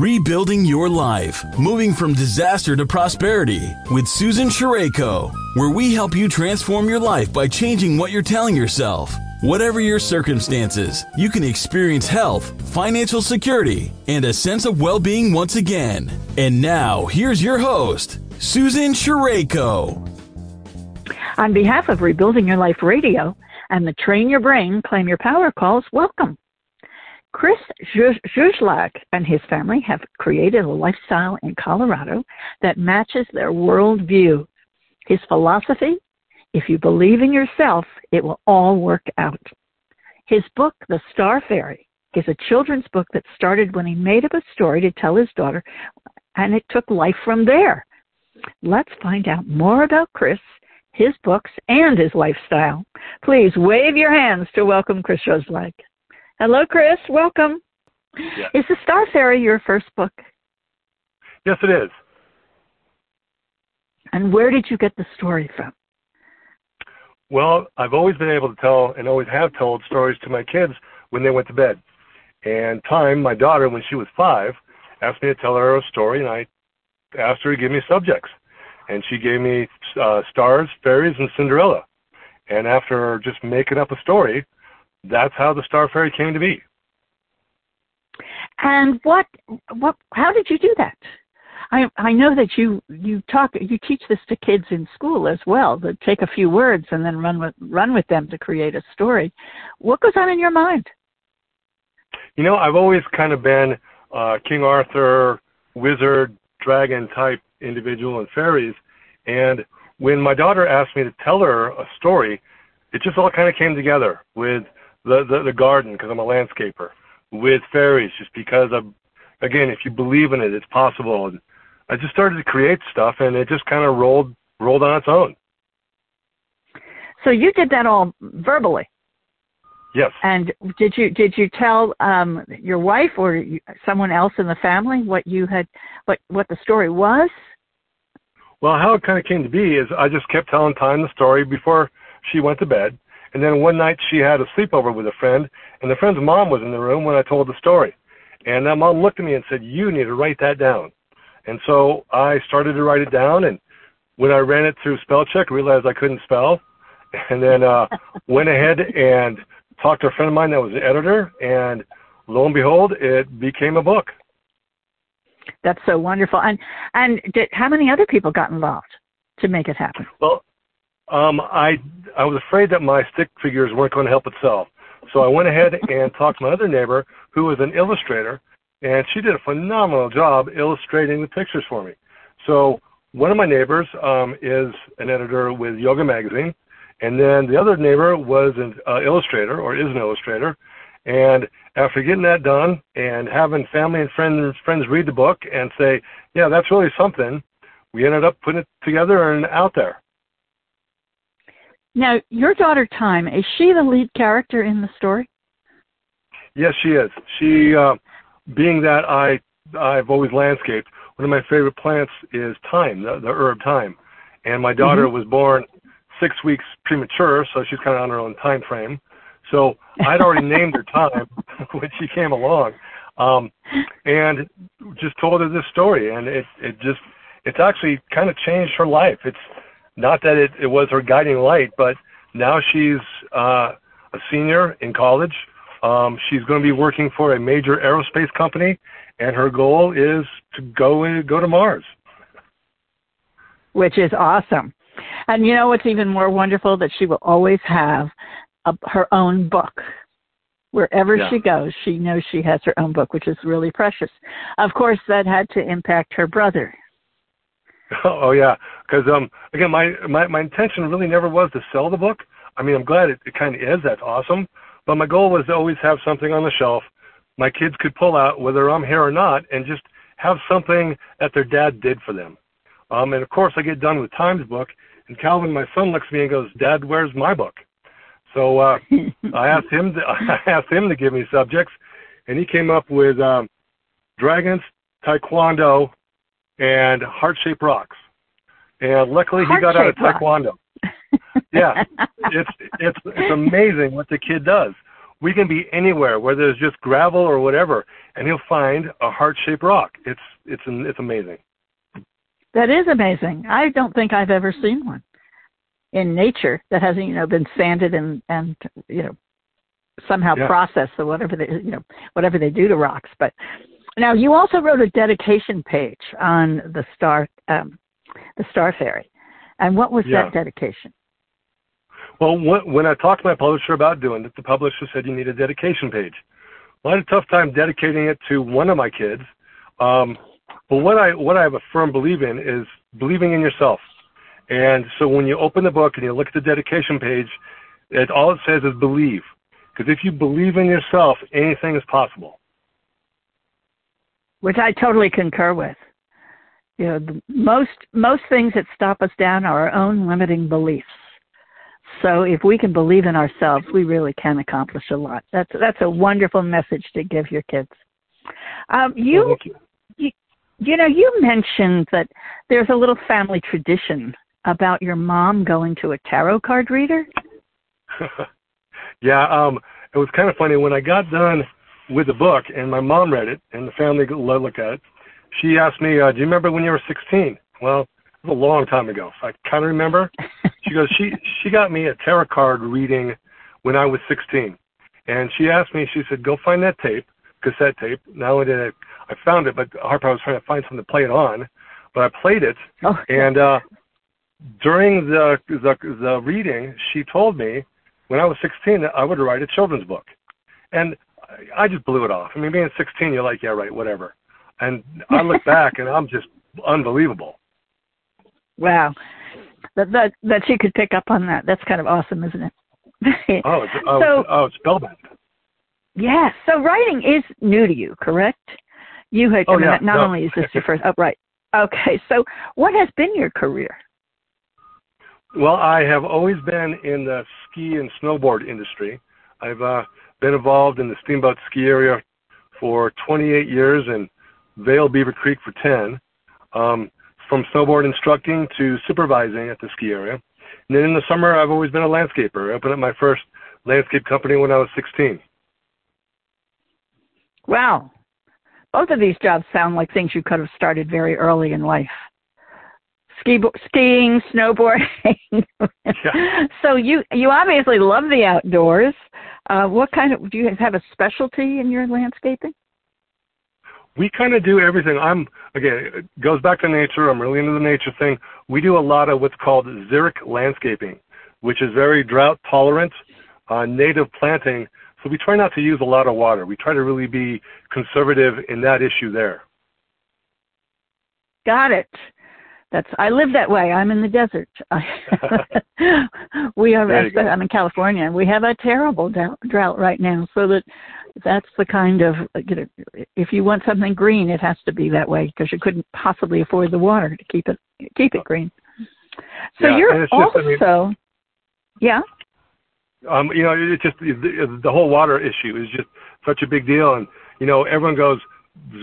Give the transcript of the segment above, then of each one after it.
Rebuilding Your Life, moving from disaster to prosperity with Susan Sherayko, where we help you transform your life by changing what you're telling yourself. Whatever your circumstances, you can experience health, financial security, and a sense of well being once again. And now, here's your host, Susan Sherayko. On behalf of Rebuilding Your Life Radio and the Train Your Brain, Claim Your Power calls, welcome. Chris Zuzlak and his family have created a lifestyle in Colorado that matches their worldview. His philosophy if you believe in yourself, it will all work out. His book, The Star Fairy, is a children's book that started when he made up a story to tell his daughter, and it took life from there. Let's find out more about Chris, his books, and his lifestyle. Please wave your hands to welcome Chris Zuzlak. Hello, Chris. Welcome. Yes. Is The Star Fairy your first book? Yes, it is. And where did you get the story from? Well, I've always been able to tell and always have told stories to my kids when they went to bed. And Thyme, my daughter, when she was five, asked me to tell her a story, and I asked her to give me subjects. And she gave me uh, stars, fairies, and Cinderella. And after just making up a story, that's how the Star Fairy came to be. And what what how did you do that? I I know that you you talk you teach this to kids in school as well. That take a few words and then run with run with them to create a story. What goes on in your mind? You know, I've always kind of been uh, King Arthur, wizard, dragon type individual and fairies. And when my daughter asked me to tell her a story, it just all kind of came together with the the, the garden because I'm a landscaper with fairies just because of again if you believe in it it's possible and I just started to create stuff and it just kind of rolled rolled on its own. So you did that all verbally. Yes. And did you did you tell um, your wife or someone else in the family what you had what what the story was? Well, how it kind of came to be is I just kept telling Thyme the story before she went to bed, and then one night she had a sleepover with a friend, and the friend's mom was in the room when I told the story. And that mom looked at me and said, You need to write that down. And so I started to write it down. And when I ran it through spell check, realized I couldn't spell. And then uh, went ahead and talked to a friend of mine that was an editor. And lo and behold, it became a book. That's so wonderful. And and did, how many other people got involved to make it happen? Well, um, I I was afraid that my stick figures weren't going to help itself, so I went ahead and talked to my other neighbor, who was an illustrator, and she did a phenomenal job illustrating the pictures for me. So one of my neighbors um, is an editor with Yoga Magazine, and then the other neighbor was an uh, illustrator or is an illustrator. And after getting that done and having family and friends friends read the book and say, yeah, that's really something, we ended up putting it together and out there. Now, your daughter Thyme, is she the lead character in the story? Yes, she is. She, uh, being that I, I've always landscaped, one of my favorite plants is thyme, the, the herb thyme. And my daughter mm-hmm. was born six weeks premature, so she's kind of on her own time frame. So I'd already named her Thyme when she came along, um, and just told her this story, and it it just it's actually kind of changed her life. It's not that it, it was her guiding light, but now she's uh, a senior in college. Um, she's going to be working for a major aerospace company, and her goal is to go go to Mars. Which is awesome. And you know what's even more wonderful? That she will always have a, her own book. Wherever yeah. she goes, she knows she has her own book, which is really precious. Of course, that had to impact her brother. Oh yeah, because um again my, my my intention really never was to sell the book. I mean I'm glad it, it kind of is. That's awesome. But my goal was to always have something on the shelf my kids could pull out whether I'm here or not, and just have something that their dad did for them. Um, and of course I get done with Thyme's book, and Calvin, my son, looks at me and goes, "Dad, where's my book?" So uh, I asked him to I asked him to give me subjects, and he came up with um, dragons, taekwondo, and heart shaped rocks. And luckily he got out of taekwondo. yeah, it's it's it's amazing what the kid does. we can be anywhere whether it's just gravel or whatever, and he'll find a heart-shaped rock. It's it's it's amazing. That is amazing. I don't think I've ever seen one in nature that hasn't you know been sanded and and you know somehow Yeah. processed or whatever they you know whatever they do to rocks. But now you also wrote a dedication page on the star um, the star fairy, and what was Yeah. that dedication? Well, when, when I talked to my publisher about doing it, the publisher said you need a dedication page. Well, I had a tough time dedicating it to one of my kids. Um, but what I what I have a firm belief in is believing in yourself. And so when you open the book and you look at the dedication page, it all it says is believe. Because if you believe in yourself, anything is possible. Which I totally concur with. You know, the most most things that stop us down are our own limiting beliefs. So if we can believe in ourselves, we really can accomplish a lot. That's that's a wonderful message to give your kids. Um, you, you. you know, you mentioned that there's a little family tradition about your mom going to a tarot card reader. yeah, um, it was kind of funny when I got done with the book and my mom read it and the family lo- looked at it. She asked me, uh, "Do you remember when you were 16?" Well, it was a long time ago. So I kind of remember. She goes, "She she got me a tarot card reading when I was 16." And she asked me, she said, "Go find that tape, cassette tape." Not only did I, I found it, but Harper, I was trying to find something to play it on. But I played it, Oh, and uh, during the, the the reading, she told me when I was 16 that I would write a children's book, and I just blew it off. I mean, being 16, you're like, yeah, right, whatever. And I look back, and I'm just unbelievable. wow, that that that she could pick up on that. That's kind of awesome, isn't it? Oh, it's, oh, So- oh, it's spellbound. Yes. So writing is new to you, correct? You had Oh, yeah, not no. only is this your first. Oh, right. Okay. So what has been your career? Well, I have always been in the ski and snowboard industry. I've uh, been involved in the Steamboat Ski area for 28 years and Vail Beaver Creek for 10. Um, from snowboard instructing to supervising at the ski area. And then in the summer, I've always been a landscaper. I opened up my first landscape company when I was 16. Wow. Both of these jobs sound like things you could have started very early in life. Ski, skiing, snowboarding. Yeah. So you you obviously love the outdoors. Uh, what kind of do you have a specialty in your landscaping? we kind of do everything. I'm again, it goes back to nature. I'm really into the nature thing. We do a lot of what's called xeric landscaping, which is very drought tolerant, uh, native planting. So we try not to use a lot of water. We try to really be conservative in that issue there. Got it. That's I live that way. I'm in the desert. we are. There you go. I'm in California, and we have a terrible drought right now. So that that's the kind of you know, if you want something green, it has to be that way because you couldn't possibly afford the water to keep it keep it green. So Yeah, you're it's just, I mean- also, yeah. Um, you know, it's just the, the whole water issue is just such a big deal, and you know, everyone goes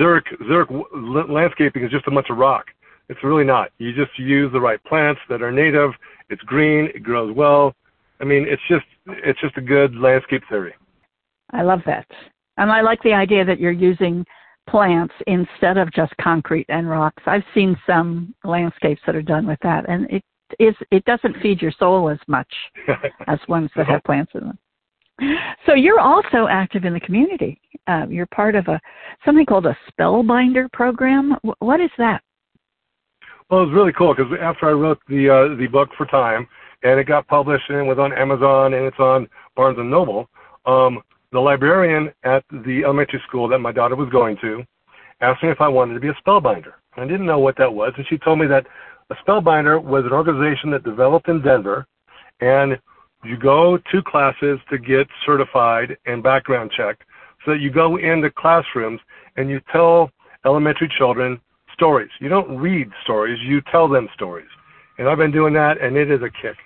xeric w- landscaping is just a bunch of rock. It's really not. You just use the right plants that are native. It's green. It grows well. I mean, it's just it's just a good landscape theory. I love that. And I like the idea that you're using plants instead of just concrete and rocks. I've seen some landscapes that are done with that and it is it doesn't feed your soul as much as ones that have plants in them. So you're also active in the community. Uh, you're part of a something called a spellbinder program. Wh- What is that? Well, it was really cool because after I wrote the uh, the book for Time and it got published and it was on Amazon and it's on Barnes and Noble, um, the librarian at the elementary school that my daughter was going to asked me if I wanted to be a spellbinder. I didn't know what that was, and she told me that a spellbinder was an organization that developed in Denver, and you go to classes to get certified and background checked, so you go into classrooms and you tell elementary children stories. You don't read stories, you tell them stories. And I've been doing that, and it is a kick.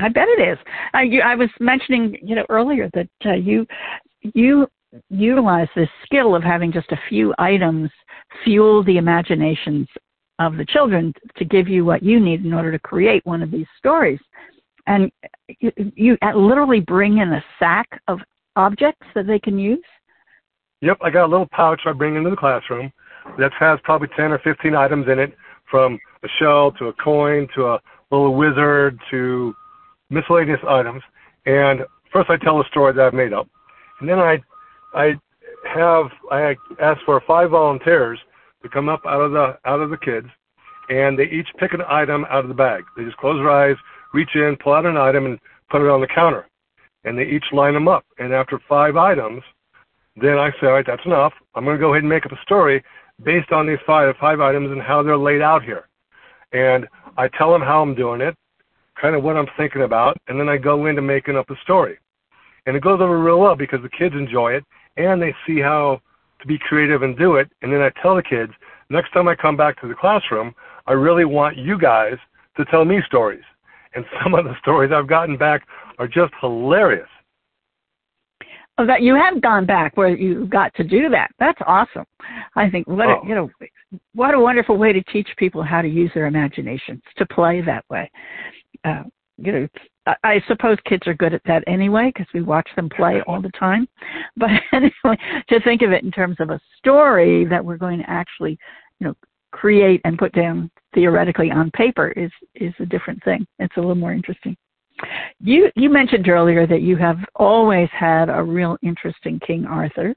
I bet it is. I, you, I was mentioning, you know, earlier that uh, you you utilize this skill of having just a few items fuel the imaginations of the children to give you what you need in order to create one of these stories. And you, you literally bring in a sack of objects that they can use? Yep, I got a little pouch I bring into the classroom that has probably 10 or 15 items in it from a shell to a coin to a little wizard to miscellaneous items. And first I tell a story that I've made up. And then I, I have, I ask for five volunteers to come up out of the, out of the kids and they each pick an item out of the bag. They just close their eyes, reach in, pull out an item and put it on the counter. And they each line them up. And after five items, then I say, all right, that's enough. I'm going to go ahead and make up a story based on these five, five items and how they're laid out here. And I tell them how I'm doing it, kind of what I'm thinking about, and then I go into making up a story. And it goes over real well because the kids enjoy it and they see how to be creative and do it. And then I tell the kids, next time I come back to the classroom, I really want you guys to tell me stories. And some of the stories I've gotten back are just hilarious. Oh, that you have gone back where you got to do that. That's awesome. I think what oh. a, you know, what a wonderful way to teach people how to use their imaginations to play that way. Uh, you know, I suppose kids are good at that anyway because we watch them play all the time. But anyway, to think of it in terms of a story that we're going to actually, you know, create and put down theoretically on paper is is a different thing. It's a little more interesting. You you mentioned earlier that you have always had a real interest in King Arthur,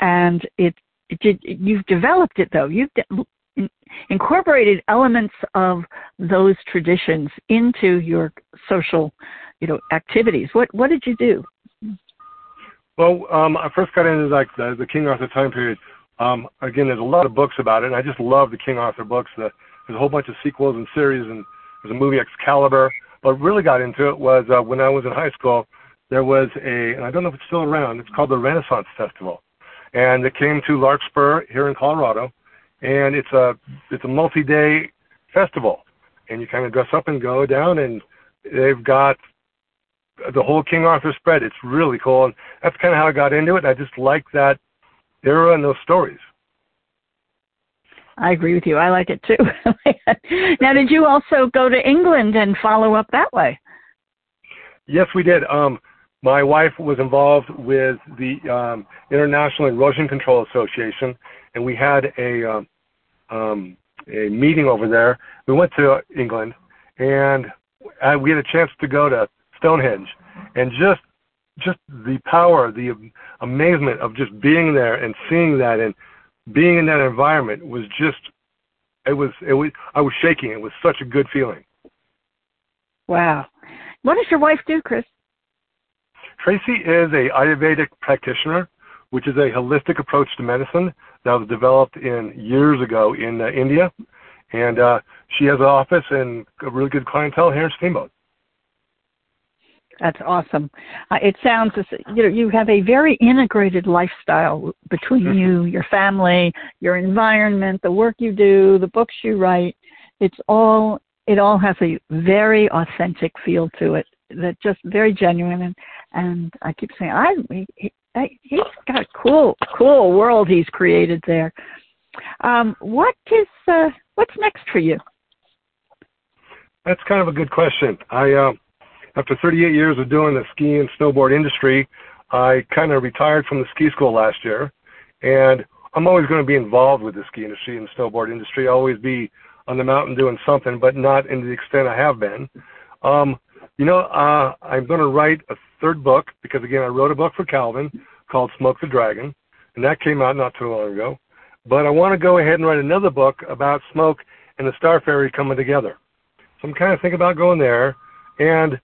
and it, it did, you've developed it though. You've de- incorporated elements of those traditions into your social, you know, activities. What what did you do? Well, um, I first got into like the, the King Arthur time period. Um, again, there's a lot of books about it, and I just love the King Arthur books. The, there's a whole bunch of sequels and series, and there's a movie Excalibur. What really got into it was uh, when I was in high school, there was a, and I don't know if it's still around, it's called the Renaissance Festival. And it came to Larkspur here in Colorado. And it's a, it's a multi-day festival. And you kind of dress up and go down and they've got the whole King Arthur spread. It's really cool. And that's kind of how I got into it. I just like that era and those stories. I agree with you. I like it too. now, did you also go to England and follow up that way? Yes, we did. Um, my wife was involved with the um, International Erosion Control Association, and we had a um, um, a meeting over there. We went to England, and uh, we had a chance to go to Stonehenge, and just just the power, the amazement of just being there and seeing that, and being in that environment was just it was it was I was shaking. It was such a good feeling. Wow. What does your wife do, Chris? Tracy is a Ayurvedic practitioner, which is a holistic approach to medicine that was developed in years ago in uh, India, and uh, she has an office and a really good clientele here in Steamboat. That's awesome. Uh, it sounds as you know you have a very integrated lifestyle between mm-hmm. you, your family, your environment, the work you do, the books you write. It's all it all has a very authentic feel to it that just very genuine and and I keep saying I he, he's got a cool cool world he's created there. Um, what is uh, what's next for you? That's kind of a good question. I uh, after 38 years of doing the ski and snowboard industry, I kind of retired from the ski school last year, and I'm always going to be involved with the ski industry and snowboard industry. I'll always be on the mountain doing something, but not in the extent I have been. Um, you know, uh, I'm going to write a third book because again, I wrote a book for Calvin called Smoke the Dragon, and that came out not too long ago. But I want to go ahead and write another book about smoke and the Star Fairy coming together. So I'm kind of thinking about going there, and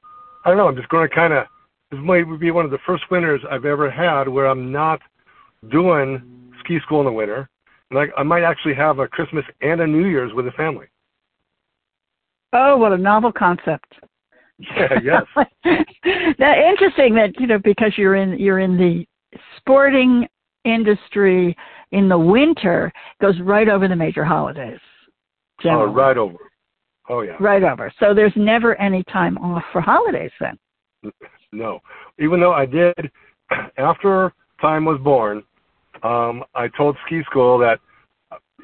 I don't know. I'm just going to kind of. This might be one of the first winters I've ever had where I'm not doing ski school in the winter, and I, I might actually have a Christmas and a New Year's with the family. Oh, what a novel concept! Yeah, yes. now, interesting that you know because you're in you're in the sporting industry in the winter goes right over the major holidays. Oh, generally. Oh, right over. Oh yeah. Right over. So there's never any time off for holidays then. No. Even though I did after Thyme was born, um, I told ski school that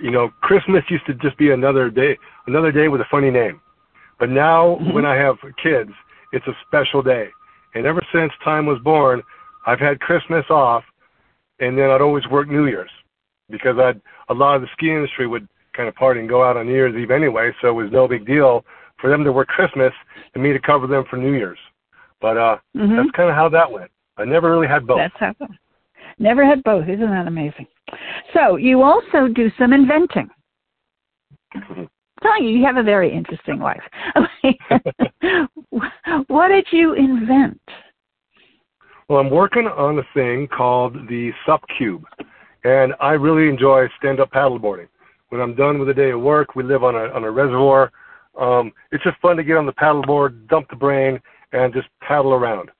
you know, Christmas used to just be another day another day with a funny name. But now mm-hmm. when I have kids, it's a special day. And ever since Thyme was born, I've had Christmas off, and then I'd always work New Year's because I'd a lot of the ski industry would kind of party and go out on New Year's Eve anyway, so it was no big deal for them to work Christmas and me to cover them for New Year's. But uh Mhm. that's kind of how that went. I never really had both. That's how. Never had both. Isn't that amazing? So you also do some inventing. telling you, you have a very interesting life. what did you invent? Well, I'm working on a thing called the Sup Cube, and I really enjoy stand-up paddleboarding. When I'm done with a day of work, we live on a on a reservoir. Um, it's just fun to get on the paddleboard, dump the brain, and just paddle around.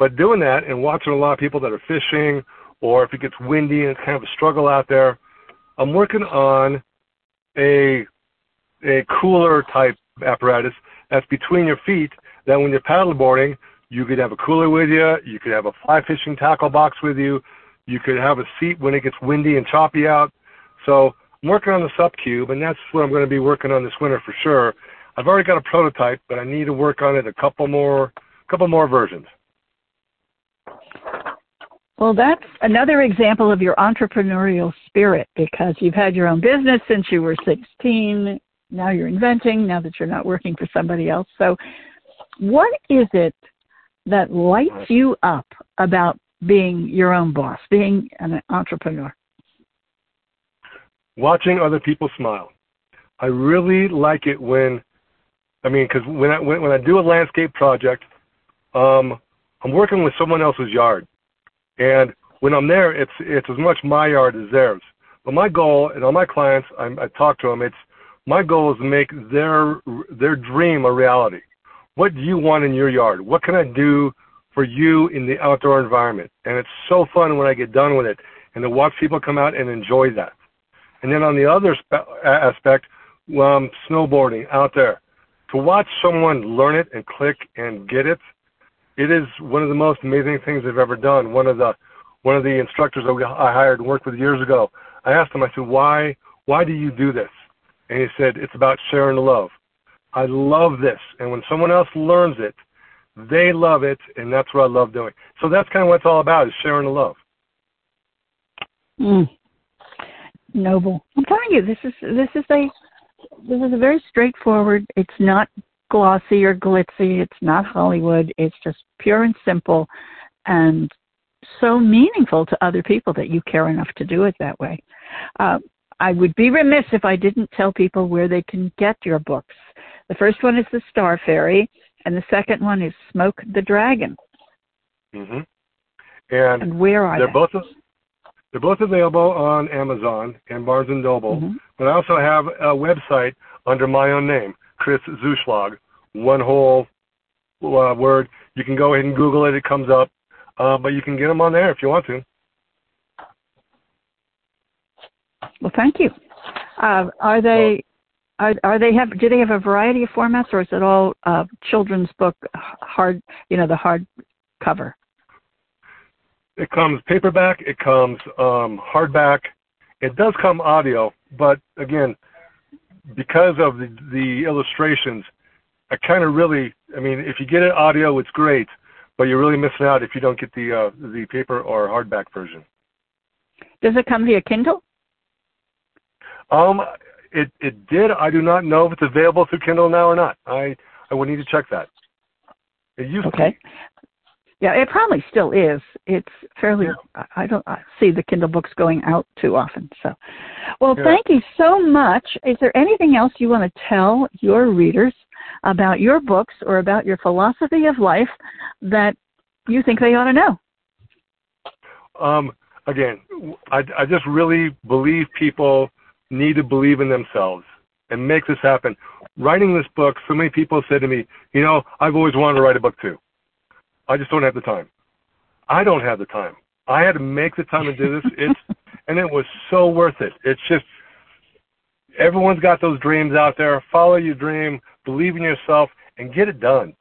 But doing that and watching a lot of people that are fishing, or if it gets windy and it's kind of a struggle out there, I'm working on a a cooler type apparatus that's between your feet. That when you're paddleboarding, you could have a cooler with you. You could have a fly fishing tackle box with you. You could have a seat when it gets windy and choppy out. So I'm working on the Sup Cube, and that's what I'm going to be working on this winter for sure. I've already got a prototype, but I need to work on it a couple more, couple more versions. Well, that's another example of your entrepreneurial spirit because you've had your own business since you were 16. Now you're inventing, now that you're not working for somebody else. So, what is it that lights you up about being your own boss, being an entrepreneur? Watching other people smile. I really like it when, I mean, because when I when, when I do a landscape project, um, I'm working with someone else's yard, and when I'm there, it's it's as much my yard as theirs. But my goal, and all my clients, I, I talk to them. It's my goal is to make their their dream a reality. What do you want in your yard? What can I do for you in the outdoor environment? And it's so fun when I get done with it, and to watch people come out and enjoy that. And then on the other spe- aspect, um, snowboarding out there, to watch someone learn it and click and get it, it is one of the most amazing things I've ever done. One of the one of the instructors that we, I hired and worked with years ago, I asked him, I said, why why do you do this? And he said, it's about sharing the love. I love this, and when someone else learns it, they love it, and that's what I love doing. So that's kind of what it's all about: is sharing the love. Mm. Noble. I'm telling you, this is this is a this is a very straightforward. It's not glossy or glitzy. It's not Hollywood. It's just pure and simple, and so meaningful to other people that you care enough to do it that way. Uh, I would be remiss if I didn't tell people where they can get your books. The first one is The Star Fairy, and the second one is Smoke the Dragon. hmm And, And where are they're they? both they're both available on Amazon and Barnes and Noble. Mhm. But I also have a website under my own name, Chris Zuschlag, one whole uh, word. You can go ahead and Google it; it comes up. Uh, but you can get them on there if you want to. Well, thank you. Uh, are they? Are, are they have? Do they have a variety of formats, or is it all uh, children's book hard? You know, the hard cover. It comes paperback. It comes um, hardback. It does come audio, but again, because of the, the illustrations, I kind of really. I mean, if you get it audio, it's great, but you're really missing out if you don't get the uh, the paper or hardback version. Does it come via Kindle? Um, it it did. I do not know if it's available through Kindle now or not. I I would need to check that. It used to. Okay. Yeah, it probably still is. It's fairly. Yeah. I don't I see the Kindle books going out too often. So, well, Yeah. thank you so much. Is there anything else you want to tell your readers about your books or about your philosophy of life that you think they ought to know? Um, again, I, I just really believe people need to believe in themselves and make this happen. Writing this book, so many people said to me, you know, I've always wanted to write a book too. I just don't have the time. I don't have the time. I had to make the time to do this. It's and it was so worth it. It's just everyone's got those dreams out there. Follow your dream, believe in yourself, and get it done.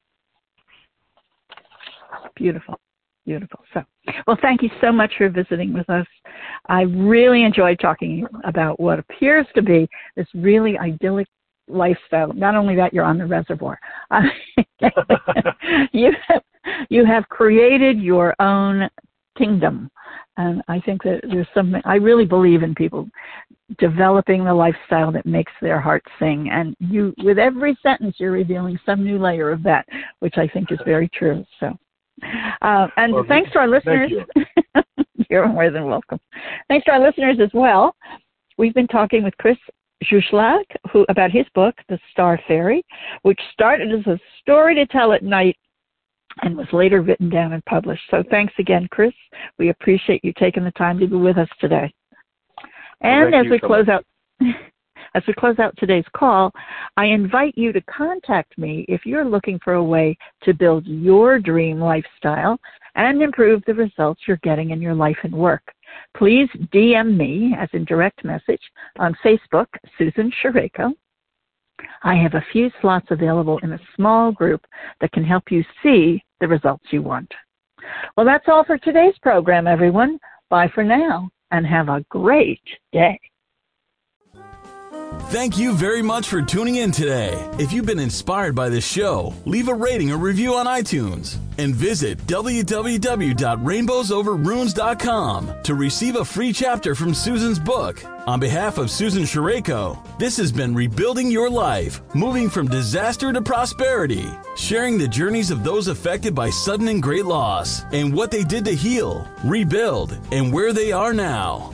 Beautiful. Beautiful. So, well, thank you so much for visiting with us. I really enjoyed talking about what appears to be this really idyllic lifestyle. Not only that, you're on the reservoir. you have, you have created your own kingdom. And I think that there's something, I really believe in people developing the lifestyle that makes their heart sing. And you, with every sentence, you're revealing some new layer of that, which I think is very true. So, uh, and well, thanks to our listeners. Thank you. you're more than welcome. Thanks to our listeners as well. We've been talking with Chris Zuzlak, who about his book, The Star Fairy, which started as a story to tell at night and was later written down and published. So thanks again, Chris. We appreciate you taking the time to be with us today. And as we close out as we close out today's call, I invite you to contact me if you're looking for a way to build your dream lifestyle and improve the results you're getting in your life and work. Please DM me, as in direct message, on Facebook, Susan Sherayko. I have a few slots available in a small group that can help you see the results you want. Well, that's all for today's program, everyone. Bye for now and have a great day. Thank you very much for tuning in today. If you've been inspired by this show, leave a rating or review on iTunes and visit www.rainbowsoverruins.com to receive a free chapter from Susan's book. On behalf of Susan Sherayko, this has been Rebuilding Your Life, moving from disaster to prosperity, sharing the journeys of those affected by sudden and great loss and what they did to heal, rebuild, and where they are now.